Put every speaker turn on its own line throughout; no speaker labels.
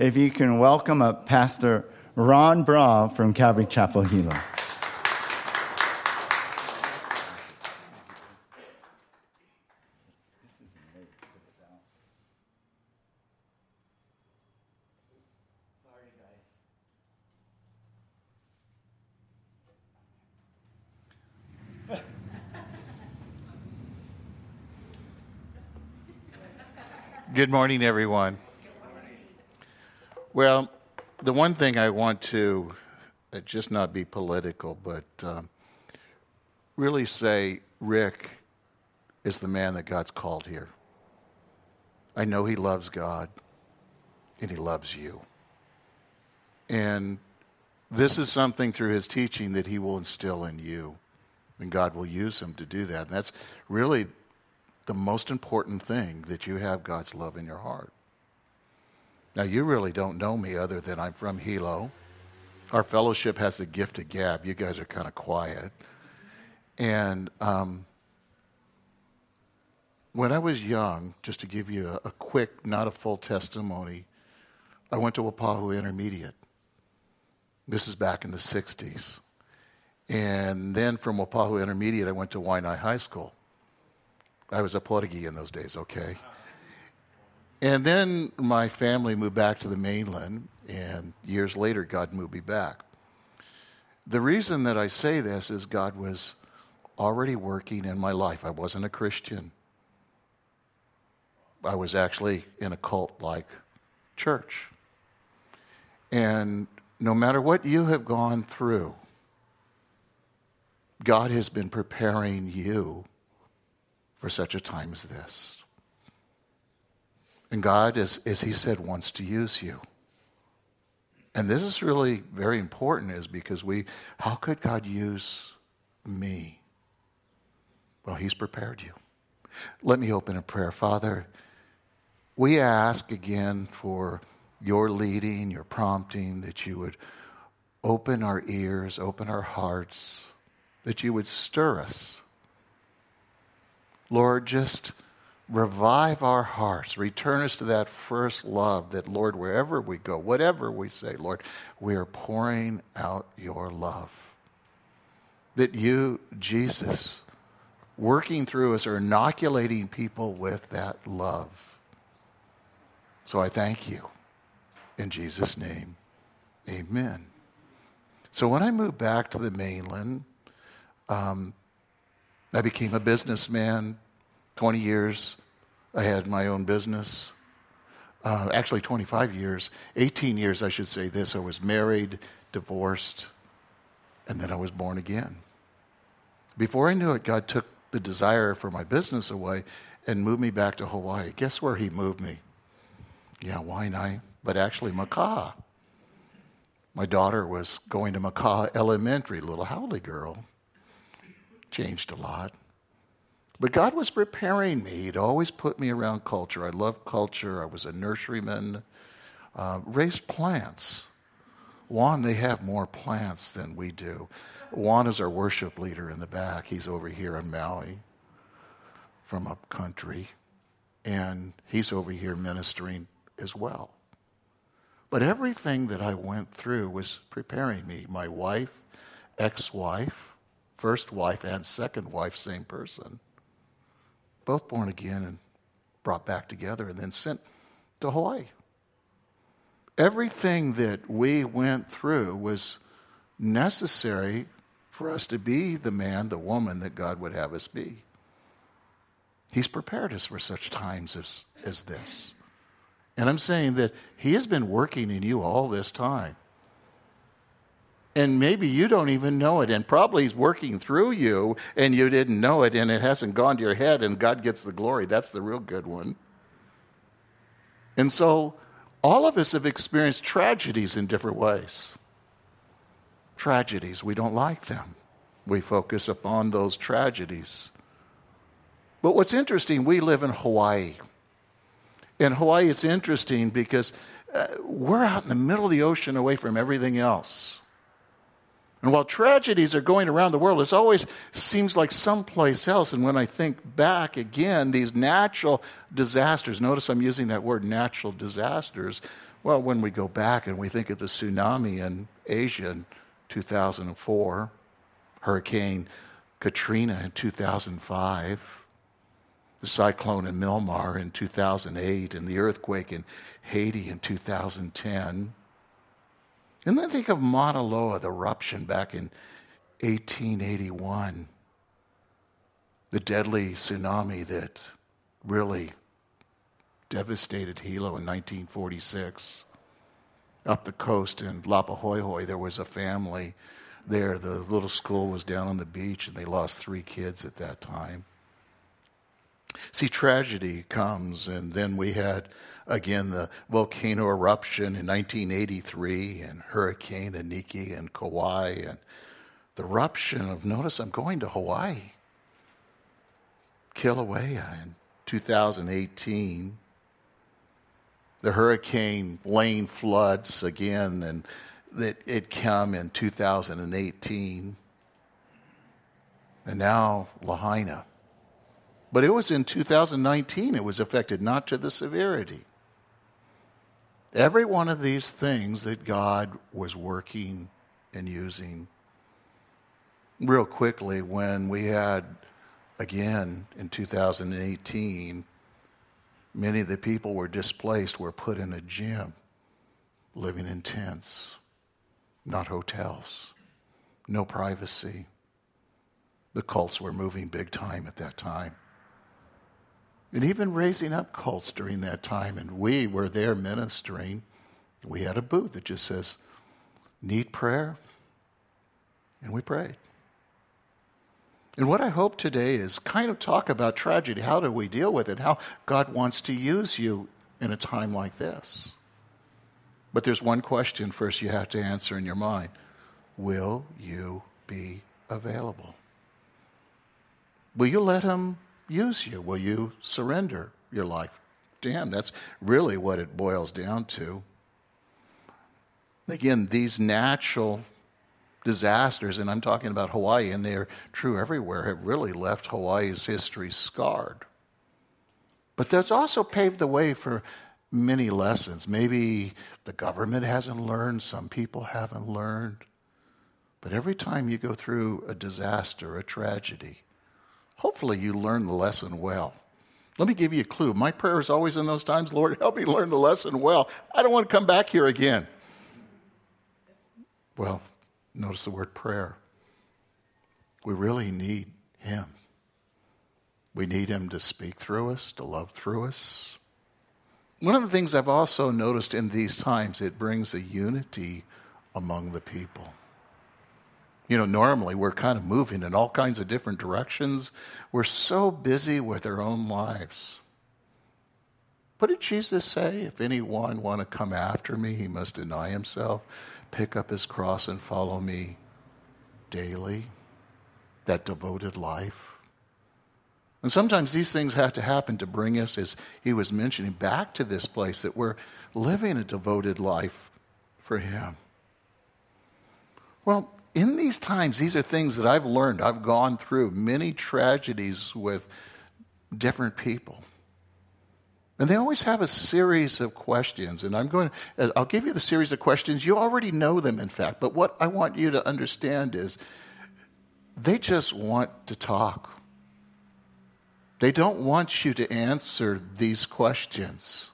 if you can welcome up Pastor Ron Brav from Calvary Chapel Hilo.
Good morning, everyone. Well, the one thing I want to uh, just not be political, but um, really say Rick is the man that God's called here. I know he loves God and he loves you. And this is something through his teaching that he will instill in you. And God will use him to do that. And that's really the most important thing that you have God's love in your heart. Now, you really don't know me other than I'm from Hilo. Our fellowship has the gift of gab. You guys are kind of quiet. And um, when I was young, just to give you a, a, quick, not a full testimony, I went to Waipahu Intermediate. This is back in the 60s. And then from Waipahu Intermediate, I went to Waianae High School. I was a Portuguese in those days, okay? And then my family moved back to the mainland, and years later, God moved me back. The reason that I say this is God was already working in my life. I wasn't a Christian, I was actually in a cult like church. And no matter what you have gone through, God has been preparing you for such a time as this. And God, as, as He said, wants to use you. And this is really very important, is because we, how could God use me? Well, He's prepared you. Let me open a prayer. Father, we ask again for your leading, your prompting, that you would open our ears, open our hearts, that you would stir us Lord, just revive our hearts. Return us to that first love that, Lord, wherever we go, whatever we say, Lord, we are pouring out your love. That you, Jesus, working through us, are inoculating people with that love. So I thank you. In Jesus' name, amen. So when I moved back to the mainland, um, I became a businessman. 20 years, I had my own business. Uh, actually, 25 years, 18 years, I should say this. I was married, divorced, and then I was born again. Before I knew it, God took the desire for my business away and moved me back to Hawaii. Guess where He moved me? Yeah, Waianae, but actually Makaha. My daughter was going to Makaha Elementary, little haole girl changed a lot. But God was preparing me. He'd always put me around culture. I loved culture. I was a nurseryman, uh, raised plants. Juan, they have more plants than we do. Juan is our worship leader in the back. He's over here in Maui from up country, and he's over here ministering as well. But everything that I went through was preparing me. My wife, ex wife, first wife and second wife, same person. Both born again and brought back together and then sent to Hawaii. Everything that we went through was necessary for us to be the man, the woman that God would have us be. He's prepared us for such times as, as this. And I'm saying that He has been working in you all this time. And maybe you don't even know it, and probably He's working through you, and you didn't know it, and it hasn't gone to your head, and God gets the glory. That's the real good one. And so, all of us have experienced tragedies in different ways. Tragedies, we don't like them. We focus upon those tragedies. But what's interesting, we live in Hawaii. In Hawaii, it's interesting because uh, we're out in the middle of the ocean away from everything else. And while tragedies are going around the world, it always seems like someplace else. And when I think back again, these natural disasters, notice I'm using that word natural disasters, Well, when we go back and we think of the tsunami in Asia in 2004, Hurricane Katrina in 2005, the cyclone in Myanmar in 2008, and the earthquake in Haiti in 2010. And then think of Mauna Loa, the eruption back in 1881, the deadly tsunami that really devastated Hilo in 1946. Up the coast in Laupahoehoe, there was a family there. The little school was down on the beach, and they lost three kids at that time. See, tragedy comes, and then we had again the volcano eruption in 1983, and Hurricane Iniki in Kauai, and the eruption of, notice I'm going to Hawaii, Kilauea in 2018 the Hurricane Lane floods again, and that it come in 2018, and now Lahaina. But it was in 2019 it was affected, not to the severity. Every one of these things that God was working and using. Real quickly, when we had, again, in 2018, Many of the people were displaced, were put in a gym, living in tents, not hotels, no privacy. The cults were moving big time at that time. And even raising up cults during that time. And we were there ministering. We had a booth that just says, Need prayer? And we prayed. And what I hope today is kind of talk about tragedy. How do we deal with it? How God wants to use you in a time like this. But there's one question first you have to answer in your mind Will you be available? Will you let Him use you? Will you surrender your life Him? That's really what it boils down to. Again, these natural disasters, and I'm talking about Hawaii, and they're true everywhere, have really left Hawaii's history scarred. But that's also paved the way for many lessons. Maybe the government hasn't learned, some people haven't learned. But every time you go through a disaster, a tragedy, hopefully you learn the lesson well. Let me give you a clue. My prayer is always in those times Lord, help me learn the lesson well. I don't want to come back here again. Well, Notice the word prayer. We really need Him. We need Him to speak through us, to love through us. One of the things I've also noticed in these times, it brings a unity among the people. You know, normally we're kind of moving in all kinds of different directions. We're so busy with our own lives. What did Jesus say? If anyone want to come after me, he must deny himself, pick up his cross and follow me daily. That devoted life. And sometimes these things have to happen to bring us, as he was mentioning, back to this place that we're living a devoted life for him. Well, in these times, these are things that I've learned. I've gone through many tragedies with different people. And they always have a series of questions. And I'm going to, I'll give you the series of questions. You already know them, in fact. But what I want you to understand is they just want to talk. They don't want you to answer these questions.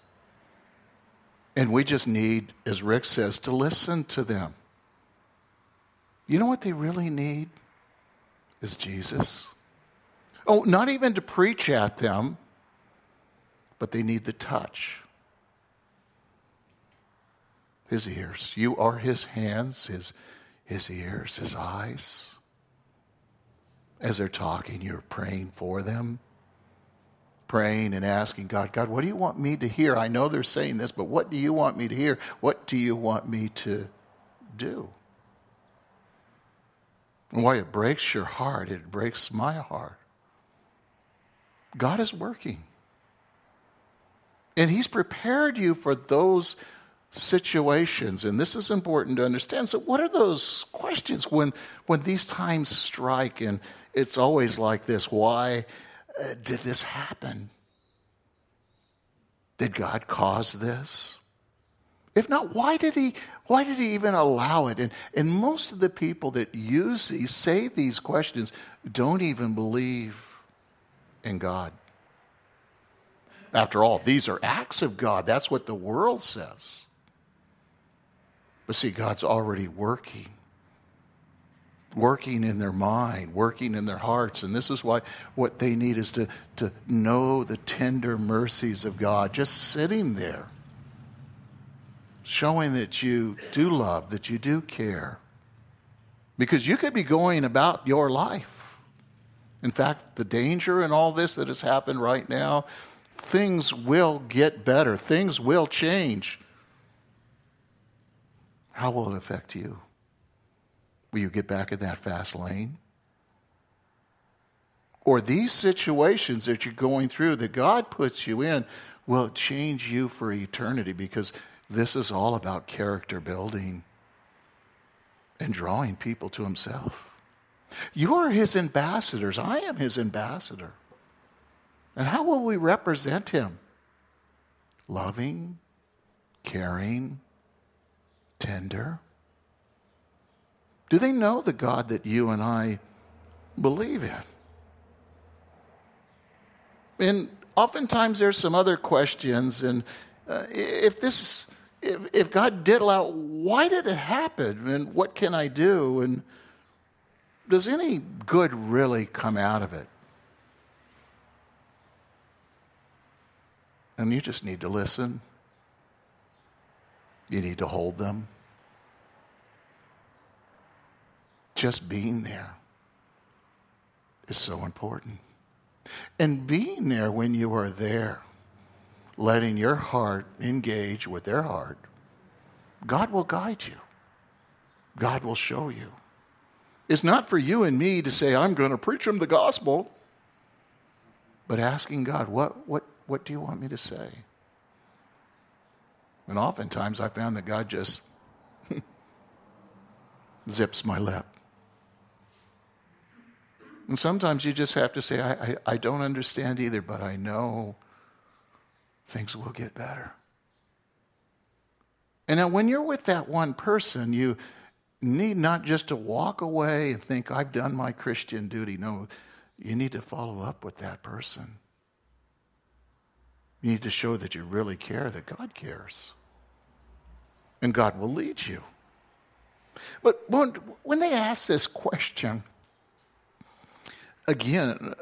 And we just need, as Rick says, to listen to them. You know what they really need? Is Jesus. Oh, not even to preach at them but they need the touch. His ears. You are his hands, his, his ears, his eyes. As they're talking, you're praying for them, praying and asking God, God, what do you want me to hear? I know they're saying this, but what do you want me to hear? What do you want me to do? And why it breaks your heart, it breaks my heart. God is working. And He's prepared you for those situations. And this is important to understand. So, what are those questions when, when these times strike? And it's always like this why uh, did this happen? Did God cause this? If not, why did he, why did he even allow it? And, and most of the people that use these, say these questions, don't even believe in God. After all, these are acts of God. That's what the world says. But see, God's already working working in their mind, working in their hearts. And this is why what they need is to, to know the tender mercies of God, just sitting there, showing that you do love, that you do care. Because you could be going about your life. In fact, the danger in all this that has happened right now, things will get better, things will change. How will it affect you? Will you get back in that fast lane? Or these situations that you're going through that God puts you in will change you for eternity because this is all about character building and drawing people to Himself. You are His ambassadors. I am His ambassador. And how will we represent Him? Loving, caring, tender. Do they know the God that you and I believe in? And oftentimes there's some other questions, and uh, if this, if, if God did allow, why did it happen, and what can I do, and does any good really come out of it? And you just need to listen. You need to hold them. Just being there is so important. And being there when you are there, letting your heart engage with their heart, God will guide you. God will show you. It's not for you and me to say, I'm going to preach them the gospel, but asking God, what, what, what do you want me to say? And oftentimes I found that God just zips my lip. And sometimes you just have to say, I, I, I don't understand either, but I know things will get better. And now, when you're with that one person, you need not just to walk away and think, I've done my Christian duty. No, you need to follow up with that person. You need to show that you really care, that God cares. And God will lead you. But when, they ask this question, again,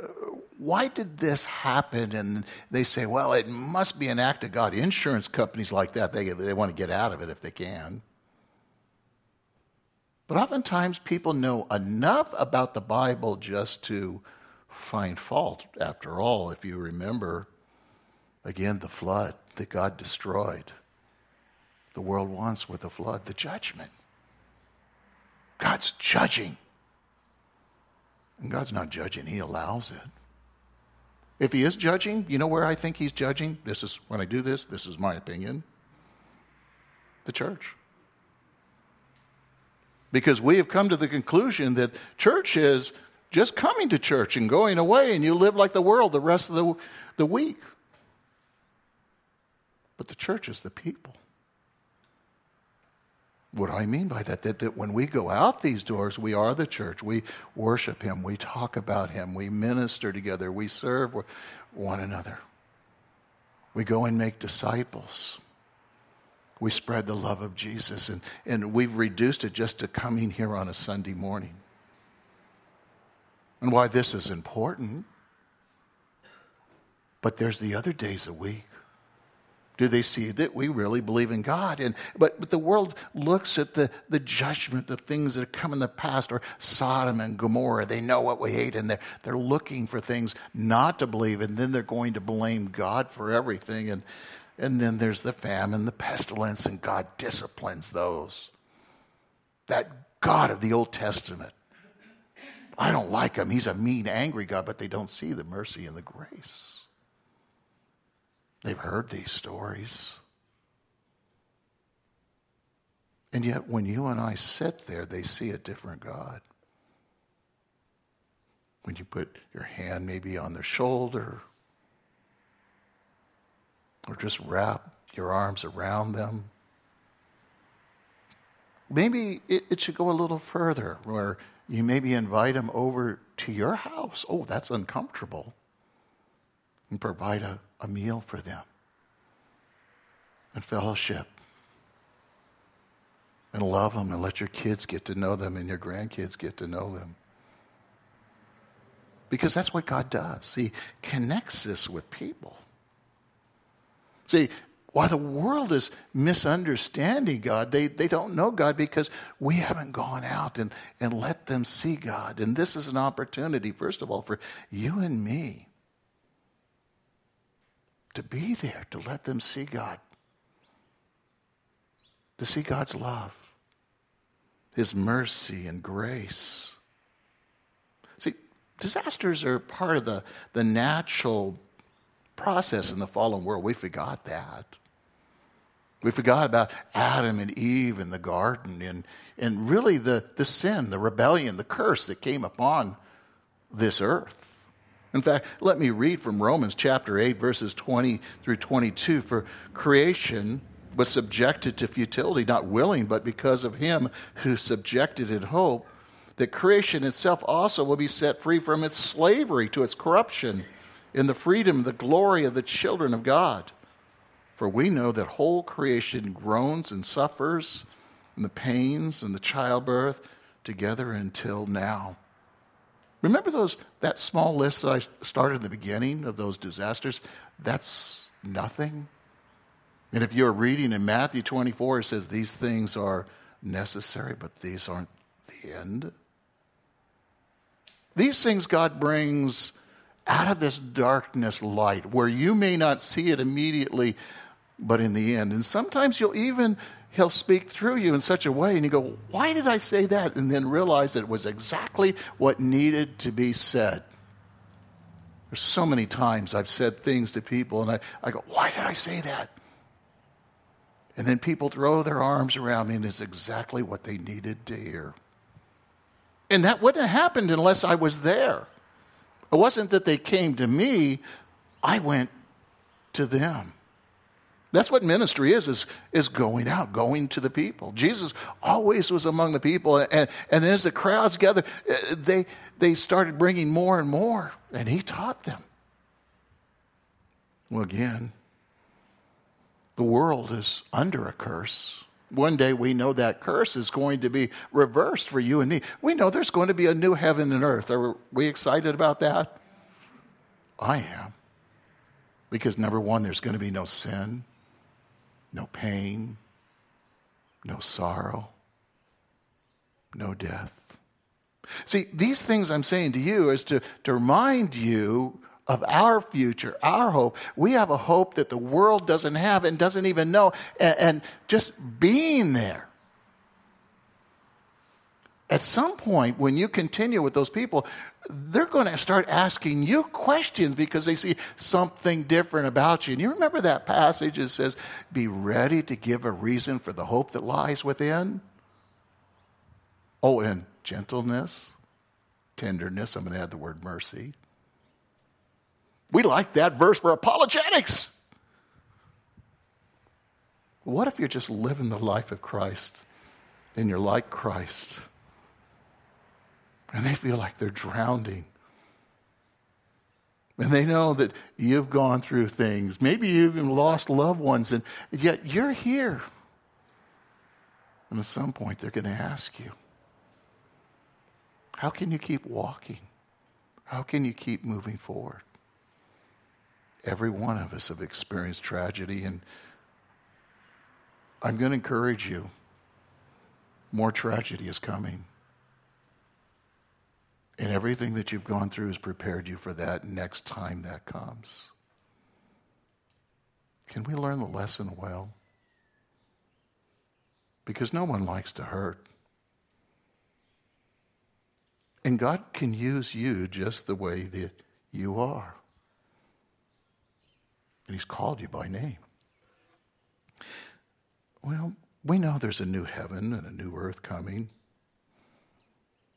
why did this happen? And they say, well, it must be an act of God. Insurance companies like that, they, they want to get out of it if they can. But oftentimes people know enough about the Bible just to find fault. After all, if you remember, again, the flood that God destroyed the world wants with the flood, the judgment. God's judging. And God's not judging, He allows it. If He is judging, you know where I think He's judging? This is, when I do this, this is my opinion. The church. Because we have come to the conclusion that church is just coming to church and going away, and you live like the world the rest of the, the week. But the church is the people. What do I mean by that? that? That when we go out these doors, we are the church. We worship Him. We talk about Him. We minister together. We serve one another. We go and make disciples. We spread the love of Jesus. And, and we've reduced it just to coming here on a Sunday morning. And why this is important. But there's the other days a week do they see that we really believe in God? And, but, but the world looks at the, the judgment, the things that have come in the past, or Sodom and Gomorrah. They know what we hate, and they're, they're looking for things not to believe, and then they're going to blame God for everything. And, and then there's the famine, the pestilence, and God disciplines those. That God of the Old Testament. I don't like him. He's a mean, angry God, but they don't see the mercy and the grace. They've heard these stories. And yet, when you and I sit there, they see a different God. When you put your hand maybe on their shoulder, or just wrap your arms around them, maybe it, it should go a little further where you maybe invite them over to your house. Oh, that's uncomfortable. And provide a, a meal for them and fellowship and love them and let your kids get to know them and your grandkids get to know them. Because that's what God does. He connects us with people. See, why the world is misunderstanding God, they, they don't know God because we haven't gone out and, and let them see God. And this is an opportunity, first of all, for you and me to be there, to let them see God, to see God's love, His mercy and grace. See, disasters are part of the, the natural process in the fallen world. We forgot that. We forgot about Adam and Eve in the garden and, and really the, the sin, the rebellion, the curse that came upon this earth. In fact, let me read from Romans chapter 8, verses 20 through 22. For creation was subjected to futility, not willing, but because of him who subjected it hope, that creation itself also will be set free from its slavery to its corruption in the freedom, the glory of the children of God. For we know that whole creation groans and suffers in the pains and the childbirth together until now. Remember those that small list that I started at the beginning of those disasters? That's nothing. And if you're reading in Matthew 24, it says these things are necessary, but these aren't the end. These things God brings out of this darkness light where you may not see it immediately, but in the end. And sometimes you'll even, he'll speak through you in such a way, and you go, Why did I say that? And then realize that it was exactly what needed to be said. There's so many times I've said things to people, and I, I go, Why did I say that? And then people throw their arms around me, and it's exactly what they needed to hear. And that wouldn't have happened unless I was there. It wasn't that they came to me, I went to them. That's what ministry is, is, is going out, going to the people. Jesus always was among the people, and, and as the crowds gathered, uh, they, they started bringing more and more, and he taught them. Well, again, the world is under a curse. One day we know that curse is going to be reversed for you and me. We know there's going to be a new heaven and earth. Are we excited about that? I am. Because number one, there's going to be no sin no pain, no sorrow, no death. See, these things I'm saying to you is to, to remind you of our future, our hope. We have a hope that the world doesn't have and doesn't even know. And, and just being there at some point, when you continue with those people, they're going to start asking you questions because they see something different about you. And you remember that passage that says, Be ready to give a reason for the hope that lies within? Oh, and gentleness, tenderness. I'm going to add the word mercy. We like that verse for apologetics. What if you're just living the life of Christ and you're like Christ? And they feel like they're drowning. And they know that you've gone through things. Maybe you've even lost loved ones, and yet you're here. And at some point, they're going to ask you, How can you keep walking? How can you keep moving forward? Every one of us have experienced tragedy, and I'm going to encourage you more tragedy is coming. And everything that you've gone through has prepared you for that next time that comes. Can we learn the lesson well? Because no one likes to hurt. And God can use you just the way that you are. And He's called you by name. Well, we know there's a new heaven and a new earth coming.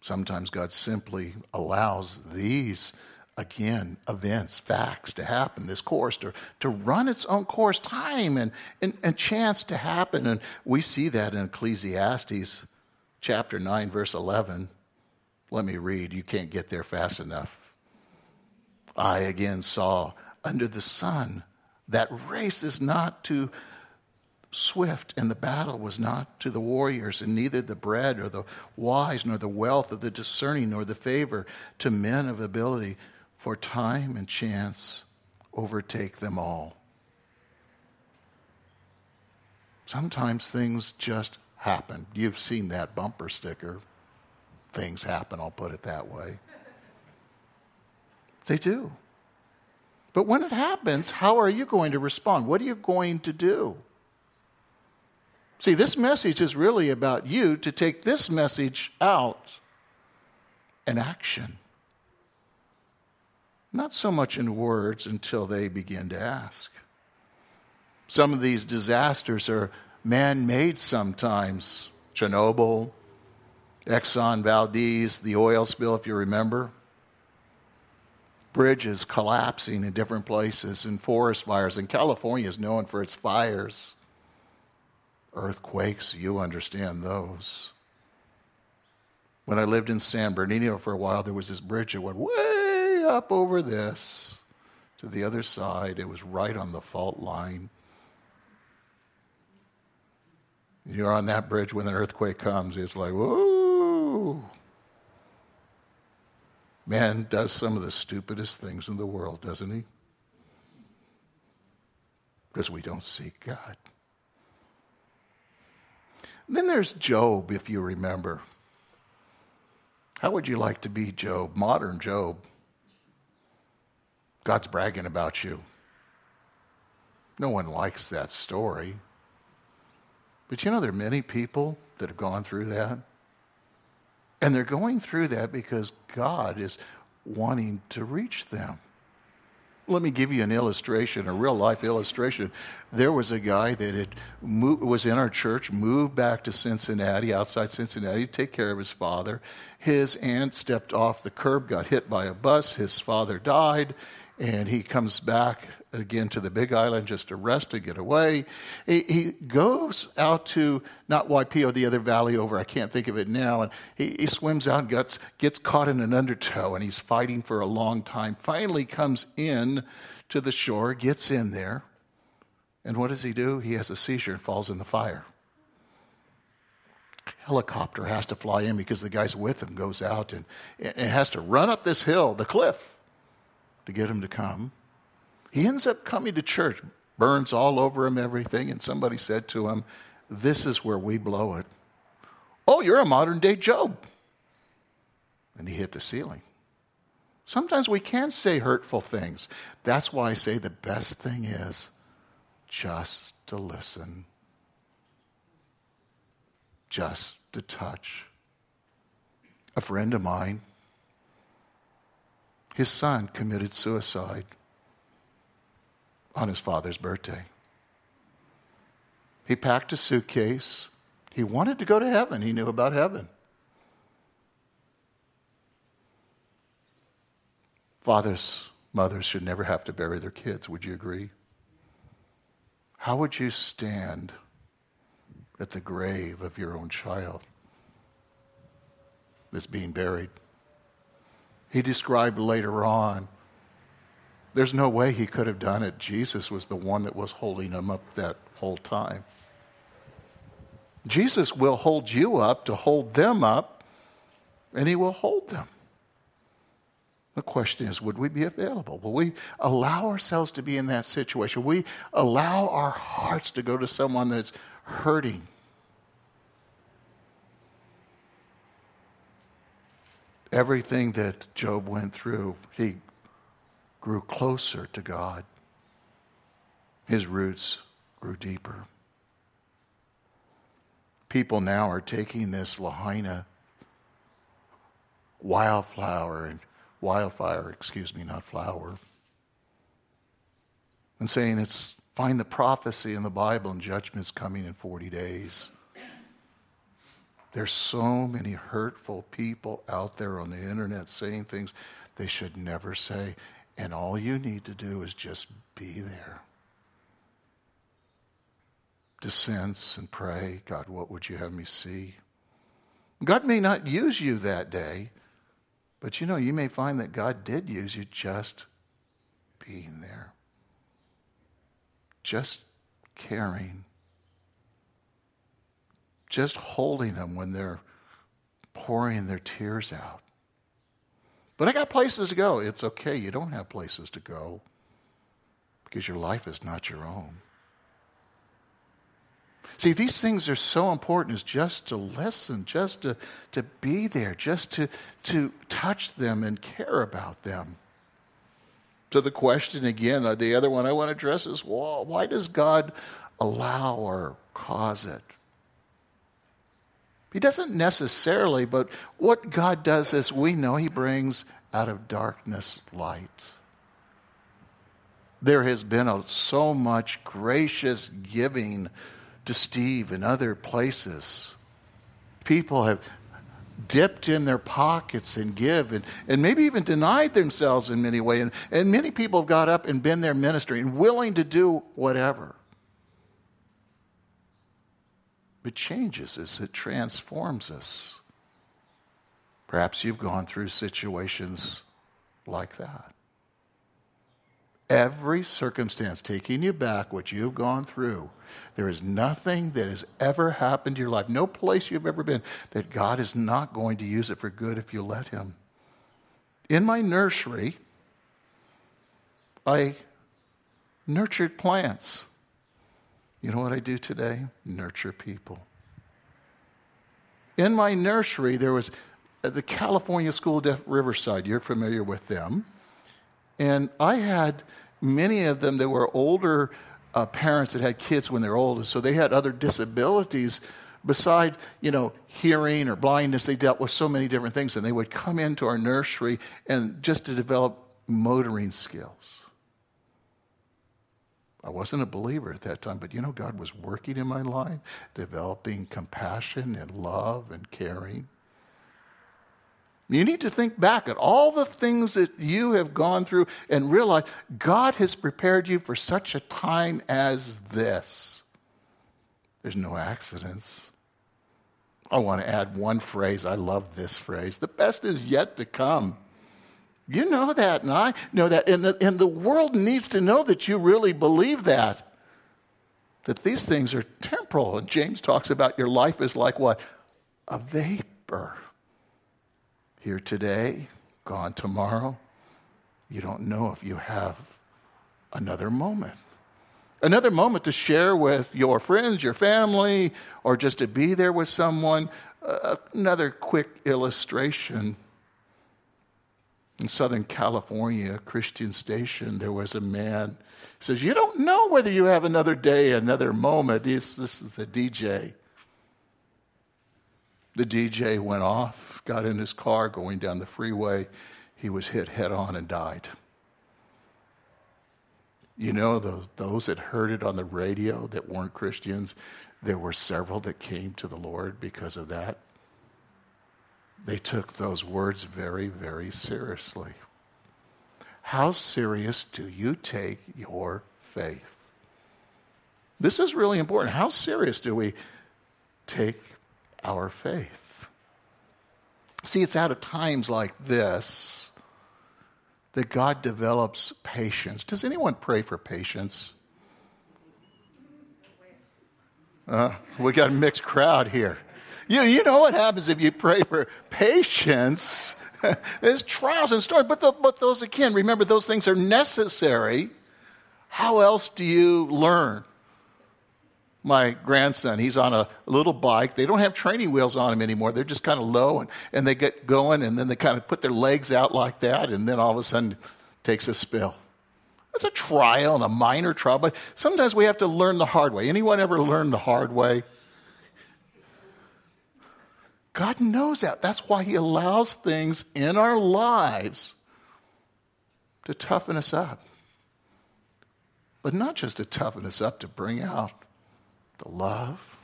Sometimes God simply allows these again, events, facts to happen, this course to, to run its own course, time and, and, and chance to happen. And we see that in Ecclesiastes chapter 9, verse 11. Let me read. You can't get there fast enough. I again saw under the sun that race is not to swift, and the battle was not to the warriors, and neither the bread or the wise, nor the wealth of the discerning, nor the favor to men of ability, for time and chance overtake them all. Sometimes things just happen. You've seen that bumper sticker. Things happen, I'll put it that way. They do. But when it happens, how are you going to respond? What are you going to do? See, this message is really about you to take this message out and action. Not so much in words until they begin to ask. Some of these disasters are man made sometimes. Chernobyl, Exxon Valdez, the oil spill, if you remember bridges collapsing in different places and forest fires. And California is known for its fires. Earthquakes, you understand those. When I lived in San Bernardino for a while, there was this bridge that went way up over this to the other side. It was right on the fault line. You're on that bridge when an earthquake comes, it's like, whoa. Man does some of the stupidest things in the world, doesn't he? Because we don't seek God. Then there's Job, if you remember. How would you like to be Job, modern Job? God's bragging about you. No one likes that story. But you know, there are many people that have gone through that. And they're going through that because God is wanting to reach them. Let me give you an illustration, a real life illustration. There was a guy that had moved, was in our church, moved back to Cincinnati, outside Cincinnati, to take care of his father. His aunt stepped off the curb, got hit by a bus. His father died, and he comes back again to the Big Island just to rest to get away. He, he goes out to not Waipio, the other valley over. I can't think of it now. And he, he swims out and gets, gets caught in an undertow, and he's fighting for a long time. Finally, comes in to the shore, gets in there, and what does he do? He has a seizure and falls in the fire. Helicopter has to fly in because the guy's with him goes out and, and has to run up this hill, the cliff, to get him to come. He ends up coming to church, burns all over him, everything, and somebody said to him, This is where we blow it. Oh, you're a modern day Job. And he hit the ceiling. Sometimes we can say hurtful things. That's why I say the best thing is just to listen, just to touch. A friend of mine, his son committed suicide on his father's birthday. He packed a suitcase. He wanted to go to heaven. He knew about heaven. Fathers, mothers should never have to bury their kids. Would you agree? How would you stand at the grave of your own child that's being buried? He described later on there's no way he could have done it. Jesus was the one that was holding him up that whole time. Jesus will hold you up to hold them up, and he will hold them. The question is, would we be available? Will we allow ourselves to be in that situation? Will we allow our hearts to go to someone that's hurting? Everything that Job went through, he grew closer to God. His roots grew deeper. People now are taking this Lahaina wildflower and wildfire, excuse me, not flower, and saying it's find the prophecy in the Bible and judgment's coming in 40 days. There's so many hurtful people out there on the internet saying things they should never say, and all you need to do is just be there. To sense and pray, God, what would you have me see? God may not use you that day, but you know, you may find that God did use you just being there, just caring, just holding them when they're pouring their tears out. But I got places to go. It's okay. You don't have places to go because your life is not your own. See, these things are so important is just to listen, just to, to be there, just to, to touch them and care about them. So the question again, uh, the other one I want to address is well, why does God allow or cause it? He doesn't necessarily, but what God does is we know He brings out of darkness light. There has been a, so much gracious giving to Steve and other places. People have dipped in their pockets and give and, and maybe even denied themselves in many ways. And, and many people have got up and been there ministering, willing to do whatever. It changes us, it transforms us. Perhaps you've gone through situations like that. Every circumstance taking you back, what you've gone through, there is nothing that has ever happened to your life, no place you've ever been, that God is not going to use it for good if you let Him. In my nursery, I nurtured plants. You know what I do today? Nurture people. In my nursery, there was the California School of Riverside. You're familiar with them. And I had many of them that were older uh, parents that had kids when they're older, so they had other disabilities beside you know hearing or blindness they dealt with so many different things and they would come into our nursery and just to develop motoring skills i wasn't a believer at that time but you know god was working in my life developing compassion and love and caring you need to think back at all the things that you have gone through and realize God has prepared you for such a time as this. There's no accidents. I want to add one phrase. I love this phrase. The best is yet to come. You know that, and I know that. And the, and the world needs to know that you really believe that. That these things are temporal. And James talks about your life is like what? A vapor here today, gone tomorrow. You don't know if you have another moment. Another moment to share with your friends, your family, or just to be there with someone. Uh, another quick illustration. In Southern California, Christian station, there was a man. He says, You don't know whether you have another day, another moment. This, this is the DJ. The DJ went off, got in his car going down the freeway. He was hit head on and died. You know, those, those that heard it on the radio that weren't Christians, there were several that came to the Lord because of that. They took those words very, very seriously. How serious do you take your faith? This is really important. How serious do we take our faith. See, it's out of times like this that God develops patience. Does anyone pray for patience? Uh, we got a mixed crowd here. You, you know what happens if you pray for patience? There's trials and storms, but, the, but those again, remember, those things are necessary. How else do you learn? my grandson. He's on a little bike. They don't have training wheels on him anymore. They're just kind of low and, and they get going and then they kind of put their legs out like that and then all of a sudden takes a spill. That's a trial and a minor trial, but sometimes we have to learn the hard way. Anyone ever learn the hard way? God knows that. That's why He allows things in our lives to toughen us up. But not just to toughen us up, to bring out the love,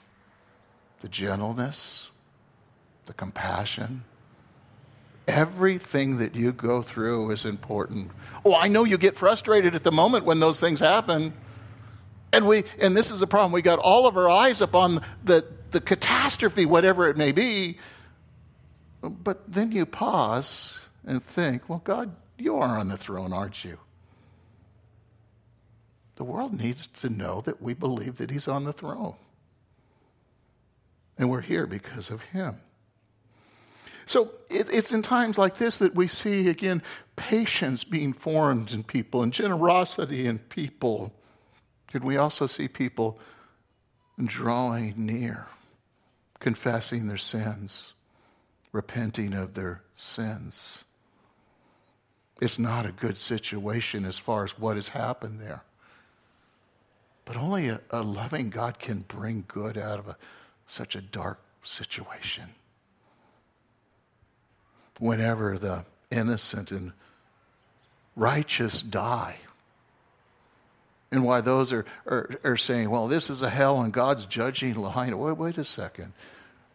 the gentleness, the compassion, Everything that you go through is important. Oh, I know you get frustrated at the moment when those things happen. And we and this is the problem. We got all of our eyes upon the, the catastrophe, whatever it may be. But then you pause and think, well, God, you are on the throne, aren't you? The world needs to know that we believe that He's on the throne. And we're here because of Him. So it, it's in times like this that we see, again, patience being formed in people and generosity in people. Could we also see people drawing near, confessing their sins, repenting of their sins? It's not a good situation as far as what has happened there. But only a, a loving God can bring good out of a, such a dark situation whenever the innocent and righteous die. And why those are, are, are, saying, well, this is a hell and God's judging Lahaina. Wait, wait a second.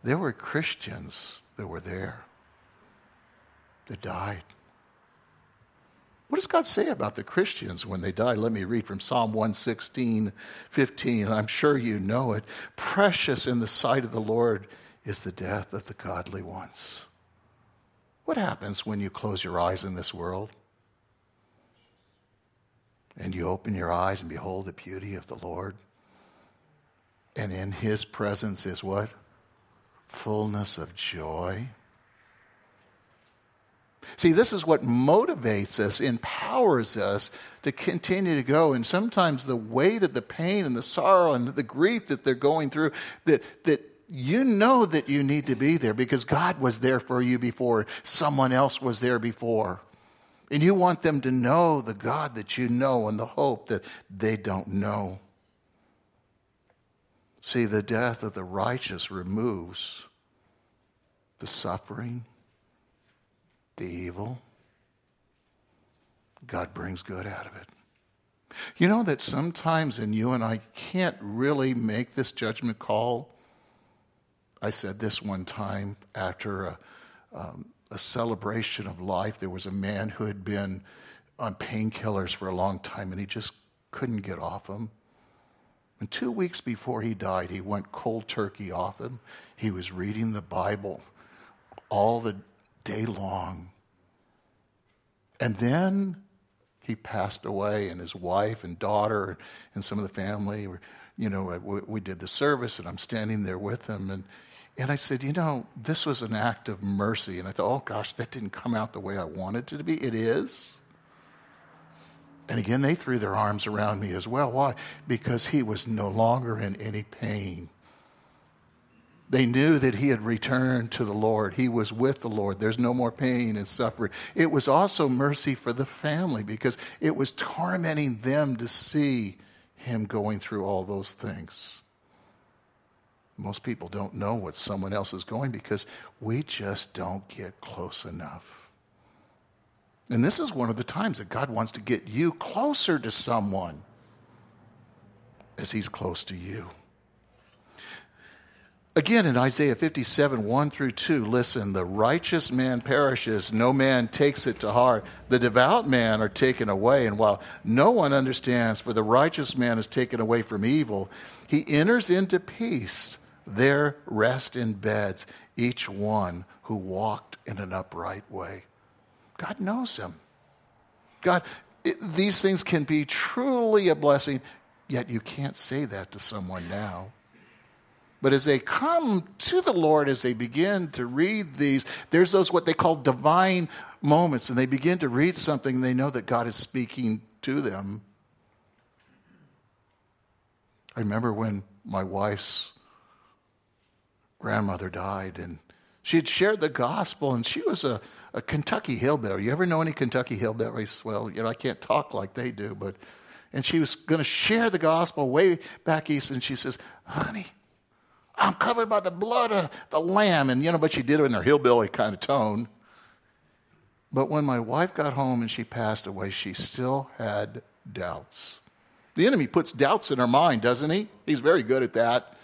There were Christians that were there that died. What does God say about the Christians when they die? Let me read from Psalm 116, 15. I'm sure you know it. Precious in the sight of the Lord is the death of the godly ones. What happens when you close your eyes in this world? And you open your eyes and behold the beauty of the Lord. And in his presence is what? Fullness of joy. See, this is what motivates us, empowers us to continue to go. And sometimes the weight of the pain and the sorrow and the grief that they're going through, that, that you know that you need to be there because God was there for you before, someone else was there before. And you want them to know the God that you know and the hope that they don't know. See, the death of the righteous removes the suffering, the evil. God brings good out of it. You know that sometimes, and you and I can't really make this judgment call I said this one time after a, um, a celebration of life. There was a man who had been on painkillers for a long time and he just couldn't get off them. And two weeks before he died, he went cold turkey off him. He was reading the Bible all the day long. And then he passed away, and his wife and daughter and some of the family were, you know, we, we did the service, and I'm standing there with him. And and I said, you know, this was an act of mercy. And I thought, oh gosh, that didn't come out the way I wanted it to be. It is. And again, they threw their arms around me as well. Why? Because he was no longer in any pain. They knew that he had returned to the Lord. He was with the Lord. There's no more pain and suffering. It was also mercy for the family because it was tormenting them to see him going through all those things. Most people don't know what someone else is going because we just don't get close enough. And this is one of the times that God wants to get you closer to someone as he's close to you. Again, in Isaiah 57, 1 through 2, listen, the righteous man perishes, no man takes it to heart. The devout man are taken away, and while no one understands, for the righteous man is taken away from evil, he enters into peace there rest in beds each one who walked in an upright way. God knows him. God, it, these things can be truly a blessing, yet you can't say that to someone now. But as they come to the Lord, as they begin to read these, there's those what they call divine moments, and they begin to read something, and they know that God is speaking to them. I remember when my wife's grandmother died, and she had shared the gospel, and she was a, a Kentucky hillbilly. You ever know any Kentucky hillbillies? Well, you know, I can't talk like they do, but and she was going to share the gospel way back east, and she says, "Honey, I'm covered by the blood of the lamb," and you know, but she did it in her hillbilly kind of tone. But when my wife got home and she passed away, she still had doubts. The enemy puts doubts in her mind, doesn't he? He's very good at that.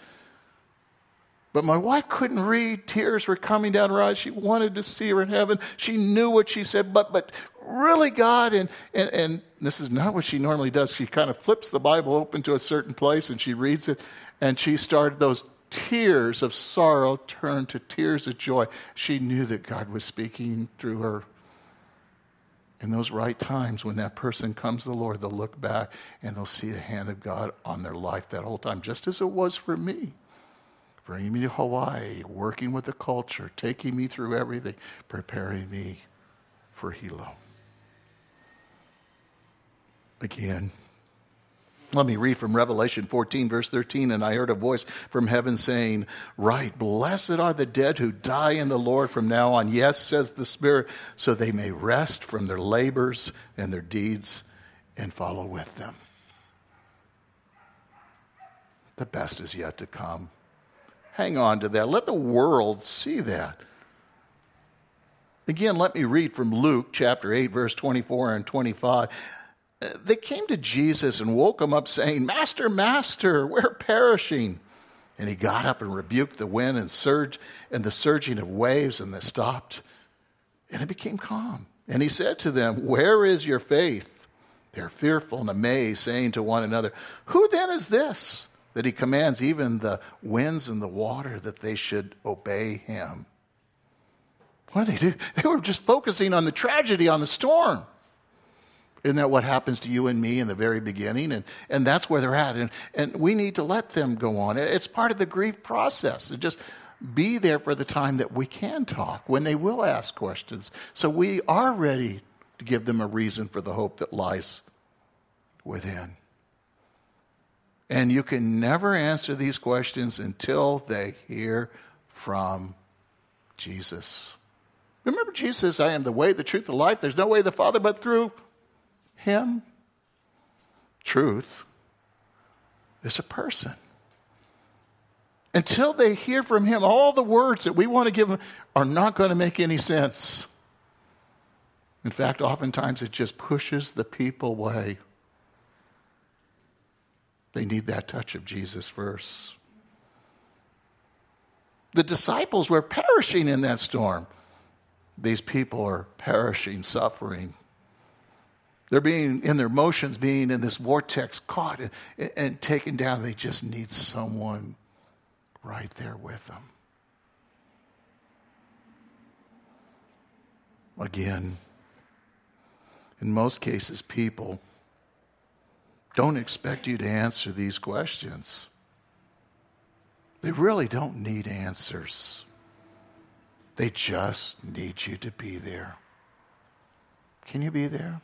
But my wife couldn't read. Tears were coming down her eyes. She wanted to see her in heaven. She knew what she said, but, but really, God, and, and, and this is not what she normally does. She kind of flips the Bible open to a certain place and she reads it, and she started those tears of sorrow turned to tears of joy. She knew that God was speaking through her. In those right times, when that person comes to the Lord, they'll look back and they'll see the hand of God on their life that whole time, just as it was for me bringing me to Hawaii, working with the culture, taking me through everything, preparing me for Hilo. Again, let me read from Revelation 14, verse 13. And I heard a voice from heaven saying, Right, blessed are the dead who die in the Lord from now on. Yes, says the Spirit, so they may rest from their labors and their deeds and follow with them. The best is yet to come. Hang on to that. Let the world see that. Again, let me read from Luke chapter 8, verse 24 and 25. Uh, they came to Jesus and woke him up, saying, Master, Master, we're perishing. And he got up and rebuked the wind and surge and the surging of waves, and they stopped. And it became calm. And he said to them, Where is your faith? They're fearful and amazed, saying to one another, Who then is this? That he commands even the winds and the water that they should obey him. What do they do? They were just focusing on the tragedy, on the storm. Isn't that what happens to you and me in the very beginning? And, and that's where they're at. And, and we need to let them go on. It's part of the grief process. To just be there for the time that we can talk, when they will ask questions. So we are ready to give them a reason for the hope that lies within. And you can never answer these questions until they hear from Jesus. Remember, Jesus says, I am the way, the truth, the life. There's no way the Father but through Him. Truth is a person. Until they hear from Him, all the words that we want to give them are not going to make any sense. In fact, oftentimes it just pushes the people away they need that touch of Jesus first. The disciples were perishing in that storm. These people are perishing, suffering. They're being, in their emotions, being in this vortex, caught and, and taken down. They just need someone right there with them. Again, in most cases, people don't expect you to answer these questions. They really don't need answers. They just need you to be there. Can you be there?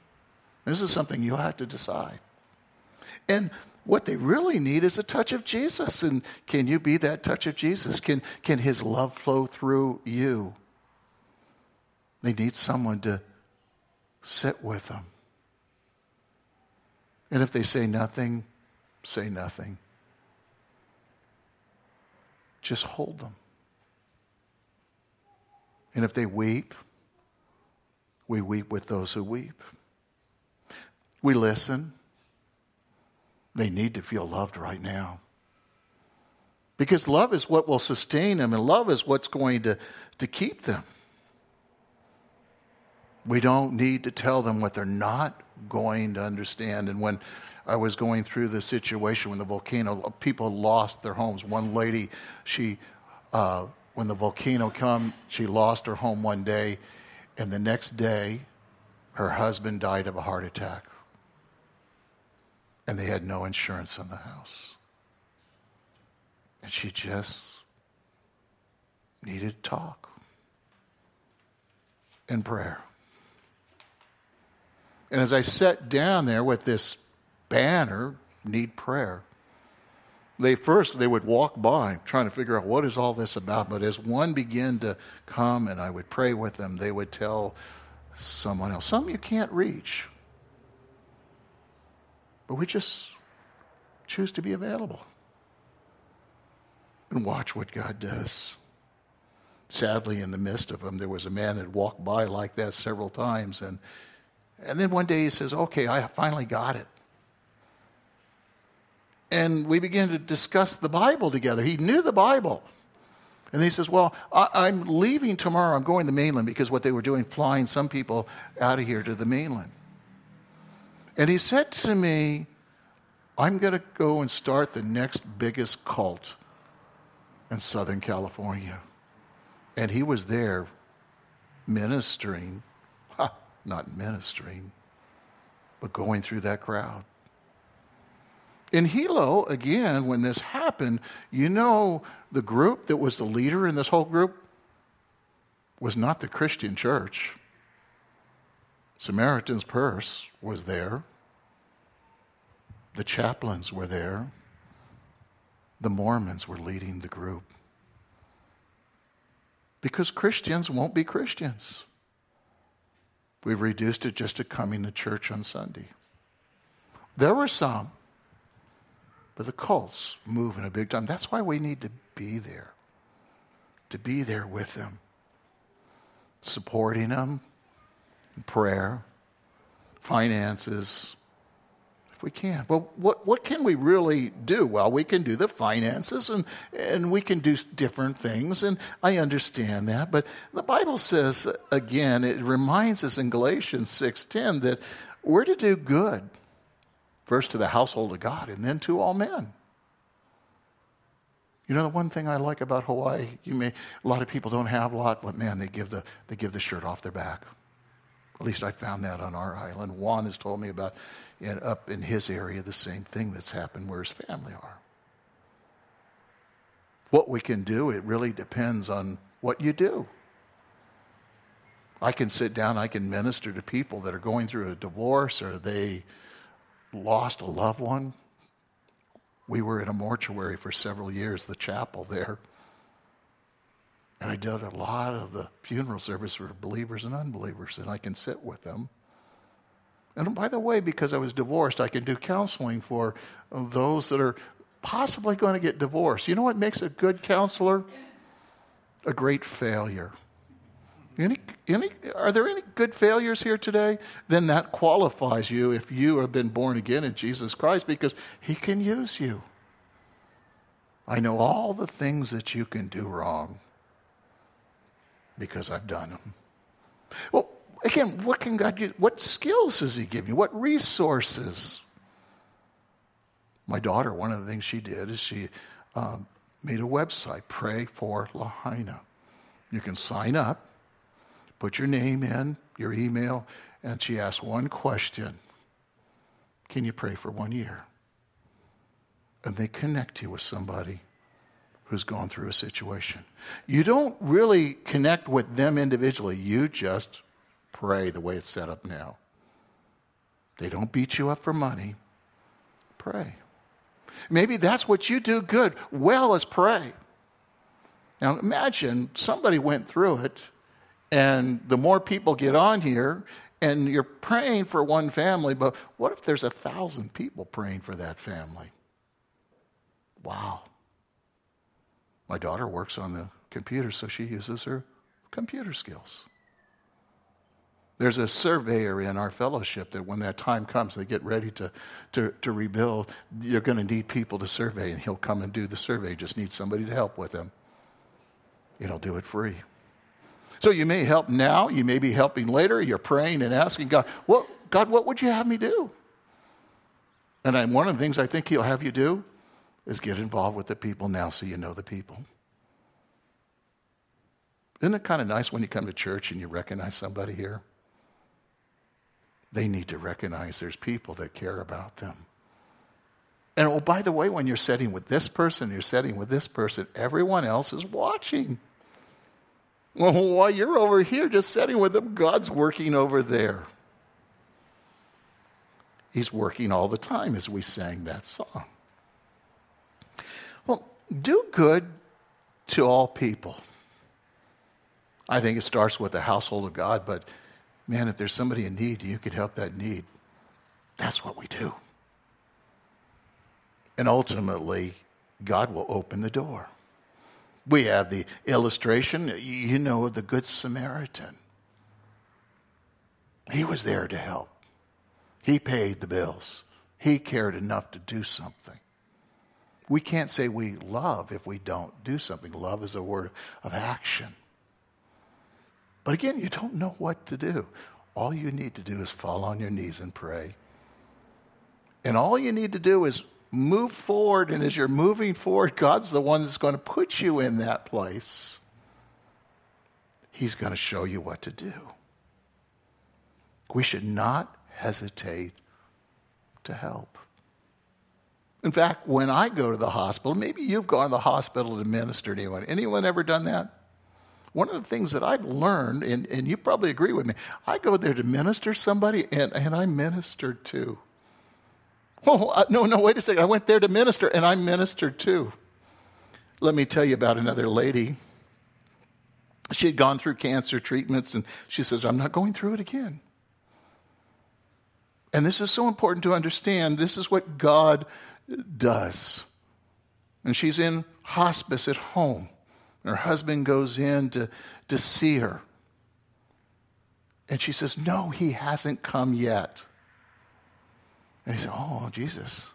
This is something you have to decide. And what they really need is a touch of Jesus. And can you be that touch of Jesus? Can, can his love flow through you? They need someone to sit with them and if they say nothing, say nothing. Just hold them. And if they weep, we weep with those who weep. We listen. They need to feel loved right now. Because love is what will sustain them, and love is what's going to, to keep them. We don't need to tell them what they're not going to understand. And when I was going through the situation when the volcano, people lost their homes. One lady, she, uh, when the volcano came, she lost her home one day, and the next day, her husband died of a heart attack. And they had no insurance on the house. And she just needed talk and prayer. And as I sat down there with this banner, need prayer, they first they would walk by trying to figure out what is all this about. But as one began to come and I would pray with them, they would tell someone else. Some you can't reach. But we just choose to be available and watch what God does. Sadly, in the midst of them, there was a man that walked by like that several times, and and then one day he says, Okay, I finally got it. And we began to discuss the Bible together. He knew the Bible. And he says, Well, I, am leaving tomorrow. I'm going to the mainland because what they were doing, flying some people out of here to the mainland. And he said to me, I'm going to go and start the next biggest cult in Southern California. And he was there ministering, not ministering, but going through that crowd. In Hilo, again, when this happened, you know the group that was the leader in this whole group was not the Christian church. Samaritan's Purse was there. The chaplains were there. The Mormons were leading the group. Because Christians won't be Christians. We've reduced it just to coming to church on Sunday. There were some, but the cults move in a big time. That's why we need to be there, to be there with them, supporting them in prayer, finances, we can. Well, what, what can we really do? Well, we can do the finances and, and we can do different things, and I understand that. But the Bible says, uh, again, it reminds us in Galatians 6.10 that we're to do good, first to the household of God and then to all men. You know the one thing I like about Hawaii, you may a lot of people don't have a lot, but man, they give the they give the shirt off their back. At least I found that on our island. Juan has told me about in, up in his area the same thing that's happened where his family are. What we can do, it really depends on what you do. I can sit down, I can minister to people that are going through a divorce or they lost a loved one. We were in a mortuary for several years, the chapel there. And I did a lot of the funeral service for believers and unbelievers, and I can sit with them. And by the way, because I was divorced, I can do counseling for those that are possibly going to get divorced. You know what makes a good counselor? A great failure. Any, any, are there any good failures here today? Then that qualifies you if you have been born again in Jesus Christ because He can use you. I know all the things that you can do wrong because I've done them. Well, again, what can God give? What skills does He give you? What resources? My daughter, one of the things she did is she um, made a website, Pray for Lahaina. You can sign up, put your name in, your email, and she asked one question Can you pray for one year? And they connect you with somebody who's gone through a situation. You don't really connect with them individually, you just pray the way it's set up now. They don't beat you up for money. Pray. Maybe that's what you do good, well as pray. Now imagine somebody went through it, and the more people get on here, and you're praying for one family, but what if there's a thousand people praying for that family? Wow. My daughter works on the computer, so she uses her computer skills. There's a surveyor in our fellowship that when that time comes, they get ready to, to, to rebuild, you're going to need people to survey, and he'll come and do the survey. Just need somebody to help with him. He'll do it free. So you may help now, you may be helping later. You're praying and asking God, well, God, what would you have me do? And I, one of the things I think He'll have you do is get involved with the people now so you know the people. Isn't it kind of nice when you come to church and you recognize somebody here? They need to recognize there's people that care about them. And oh, by the way, when you're sitting with this person, you're sitting with this person, everyone else is watching. Well, while you're over here just sitting with them, God's working over there. He's working all the time as we sang that song. Well, do good to all people. I think it starts with the household of God, but man, if there's somebody in need, you could help that need. That's what we do. And ultimately, God will open the door. We have the illustration, you know, of the Good Samaritan. He was there to help. He paid the bills. He cared enough to do something. We can't say we love if we don't do something. Love is a word of action. But again, you don't know what to do. All you need to do is fall on your knees and pray. And all you need to do is move forward. And as you're moving forward, God's the one that's going to put you in that place. He's going to show you what to do. We should not hesitate to help. In fact, when I go to the hospital, maybe you've gone to the hospital to minister to anyone. Anyone ever done that? One of the things that I've learned, and, and you probably agree with me, I go there to minister somebody, and, and I ministered too. Oh, no, no, wait a second. I went there to minister, and I ministered too. Let me tell you about another lady. She had gone through cancer treatments, and she says, I'm not going through it again. And this is so important to understand. This is what God does. And she's in hospice at home. Her husband goes in to, to see her. And she says, No, he hasn't come yet. And he said, Oh, Jesus.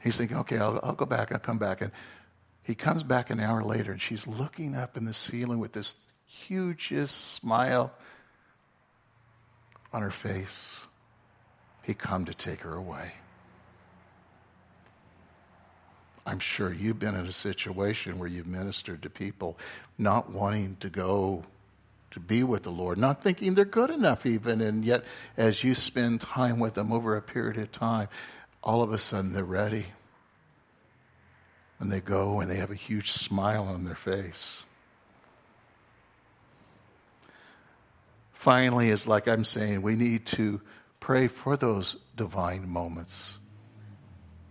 He's thinking, Okay, I'll, I'll go back. I'll come back. And he comes back an hour later, and she's looking up in the ceiling with this hugest smile on her face. He come to take her away. I'm sure you've been in a situation where you've ministered to people not wanting to go to be with the Lord, not thinking they're good enough, even. And yet, as you spend time with them over a period of time, all of a sudden they're ready. And they go and they have a huge smile on their face. Finally, is like I'm saying, we need to pray for those divine moments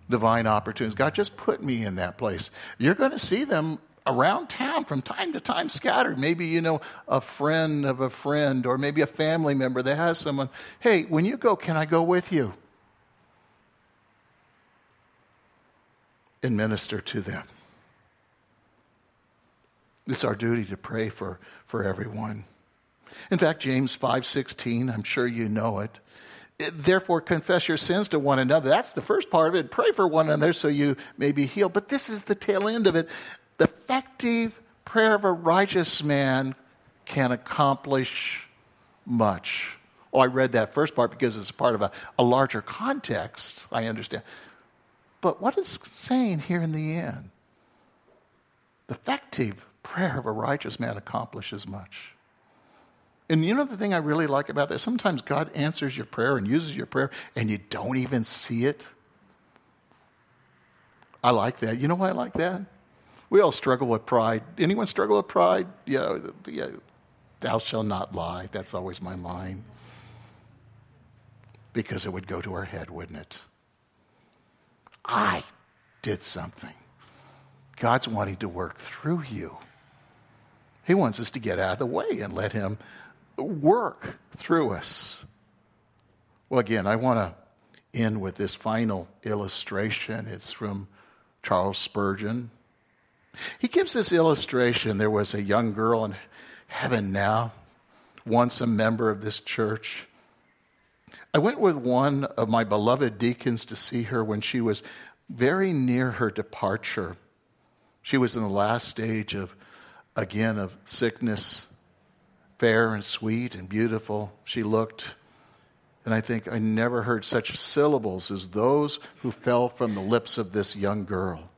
divine opportunities. God just put me in that place. You're going to see them around town from time to time scattered. Maybe, you know, a friend of a friend or maybe a family member that has someone, hey, when you go, can I go with you? And minister to them. It's our duty to pray for, for everyone. In fact, James 5:16, I'm sure you know it, Therefore, confess your sins to one another. That's the first part of it. Pray for one another so you may be healed. But this is the tail end of it. The effective prayer of a righteous man can accomplish much. Oh, I read that first part because it's part of a, a larger context. I understand. But what is saying here in the end? The effective prayer of a righteous man accomplishes much. And you know the thing I really like about that? Sometimes God answers your prayer and uses your prayer and you don't even see it. I like that. You know why I like that? We all struggle with pride. Anyone struggle with pride? Yeah, yeah. Thou shalt not lie. That's always my line. Because it would go to our head, wouldn't it? I did something. God's wanting to work through you. He wants us to get out of the way and let Him work through us. Well, again, I want to end with this final illustration. It's from Charles Spurgeon. He gives this illustration. There was a young girl in heaven now, once a member of this church. I went with one of my beloved deacons to see her when she was very near her departure. She was in the last stage of, again, of sickness fair and sweet and beautiful she looked. And I think I never heard such syllables as those who fell from the lips of this young girl.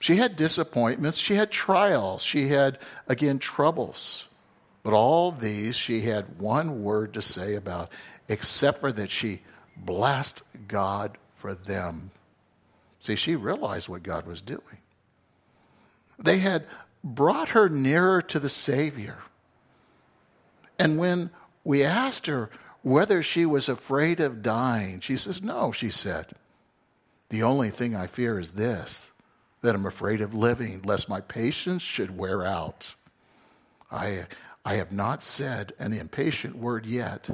She had disappointments, she had trials, she had, again, troubles. But all these she had one word to say about, except for that she blessed God for them. See, she realized what God was doing. They had brought her nearer to the Savior. And when we asked her whether she was afraid of dying, she says, No, she said. The only thing I fear is this that I'm afraid of living, lest my patience should wear out. I, I have not said an impatient word yet.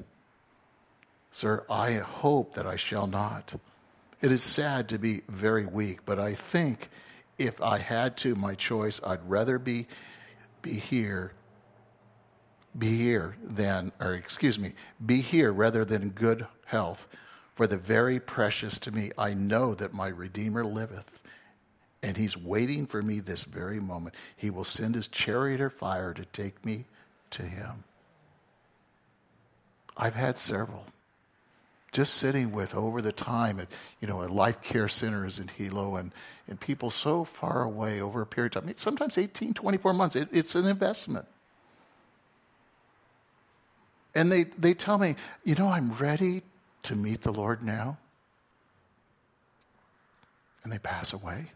Sir, I hope that I shall not. It is sad to be very weak, but I think if I had to, my choice, I'd rather be, be here be here then, or excuse me, be here rather than good health. For the very precious to me, I know that my Redeemer liveth, And he's waiting for me this very moment. He will send his chariot of fire to take me to him. I've had several. Just sitting with over the time at, you know, at life care centers in Hilo and, and people so far away over a period of time, sometimes 18, 24 months. It, it's an investment. And they, they tell me, you know, I'm ready to meet the Lord now. And they pass away.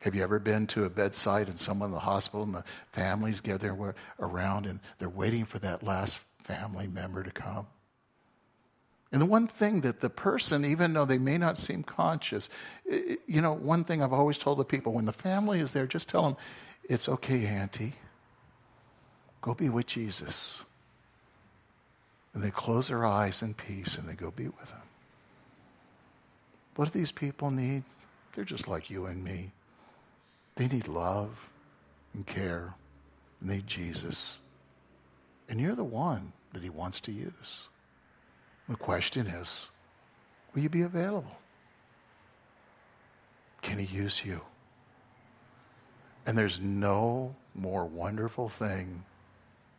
Have you ever been to a bedside and someone in the hospital and the families gather around and they're waiting for that last family member to come? And the one thing that the person, even though they may not seem conscious, you know, one thing I've always told the people when the family is there, just tell them, it's okay, Auntie. Go be with Jesus. And they close their eyes in peace and they go be with him. What do these people need? They're just like you and me. They need love and care. And they need Jesus. And you're the one that he wants to use. The question is will you be available? Can he use you? And there's no more wonderful thing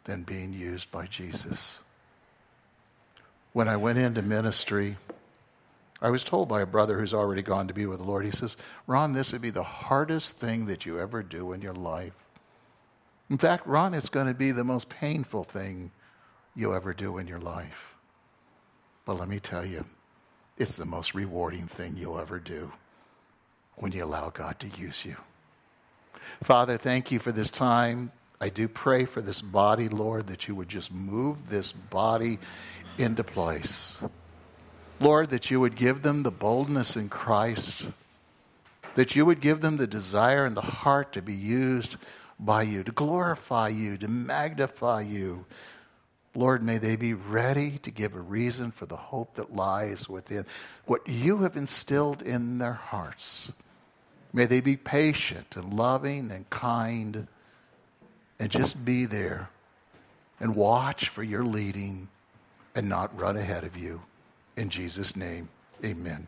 than being used by Jesus. When I went into ministry, I was told by a brother who's already gone to be with the Lord, he says, Ron, this would be the hardest thing that you ever do in your life. In fact, Ron, it's going to be the most painful thing you'll ever do in your life. But let me tell you, it's the most rewarding thing you'll ever do when you allow God to use you. Father, thank you for this time. I do pray for this body, Lord, that you would just move this body into place. Lord, that you would give them the boldness in Christ, that you would give them the desire and the heart to be used by you, to glorify you, to magnify you. Lord, may they be ready to give a reason for the hope that lies within what you have instilled in their hearts. May they be patient and loving and kind and just be there and watch for your leading and not run ahead of you. In Jesus' name, amen.